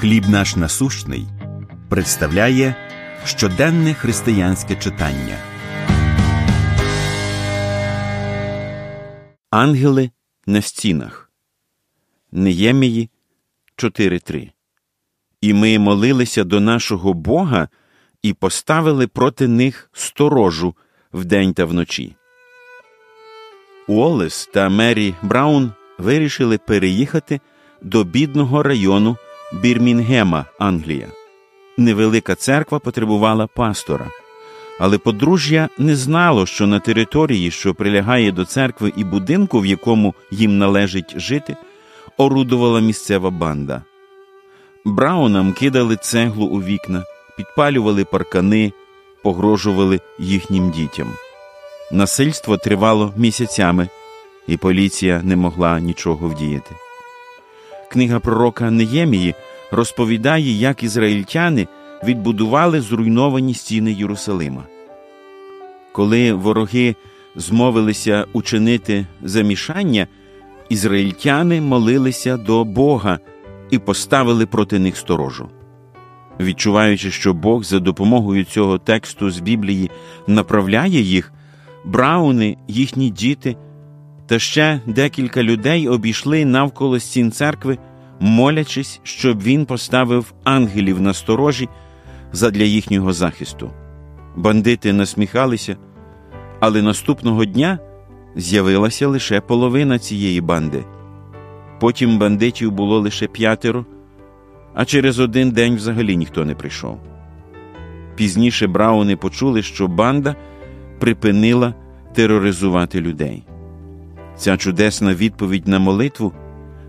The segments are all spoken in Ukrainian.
Хліб наш насущний представляє щоденне християнське читання. Ангели на стінах. Неємії 4.3 І ми молилися до нашого Бога і поставили проти них сторожу вдень та вночі. Уоллес та Мері Браун вирішили переїхати до бідного району Бірмінгема, Англія. Невелика церква потребувала пастора, але подружжя не знало, що на території, що прилягає до церкви і будинку, в якому їм належить жити, орудувала місцева банда. Браунам кидали цеглу у вікна, підпалювали паркани, погрожували їхнім дітям. Насильство тривало місяцями, і поліція не могла нічого вдіяти. Книга пророка Неємії розповідає, як ізраїльтяни відбудували зруйновані стіни Єрусалима. Коли вороги змовилися учинити замішання, ізраїльтяни молилися до Бога і поставили проти них сторожу. Відчуваючи, що Бог за допомогою цього тексту з Біблії направляє їх, брауни, їхні діти та ще декілька людей обійшли навколо стін церкви, молячись, щоб він поставив ангелів на сторожі задля їхнього захисту. Бандити насміхалися, але наступного дня з'явилася лише половина цієї банди. Потім бандитів було лише п'ятеро, а через один день взагалі ніхто не прийшов. Пізніше Брауни почули, що банда припинила тероризувати людей. Ця чудесна відповідь на молитву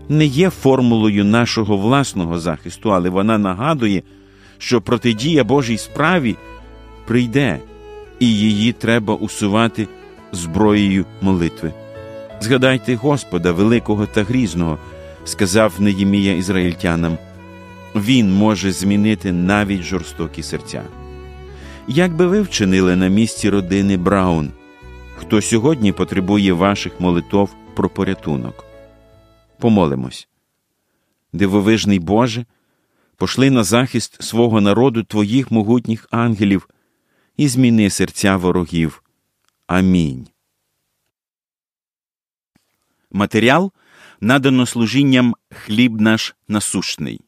не є формулою нашого власного захисту, але вона нагадує, що протидія Божій справі прийде, і її треба усувати зброєю молитви. Згадайте Господа, великого та грізного, сказав Неємія ізраїльтянам. Він може змінити навіть жорстокі серця. Як би ви вчинили на місці родини Браун? Хто сьогодні потребує ваших молитов про порятунок? Помолимось. Дивовижний Боже, пошли на захист свого народу Твоїх могутніх ангелів і зміни серця ворогів. Амінь. Матеріал надано служінням хліб наш насущний.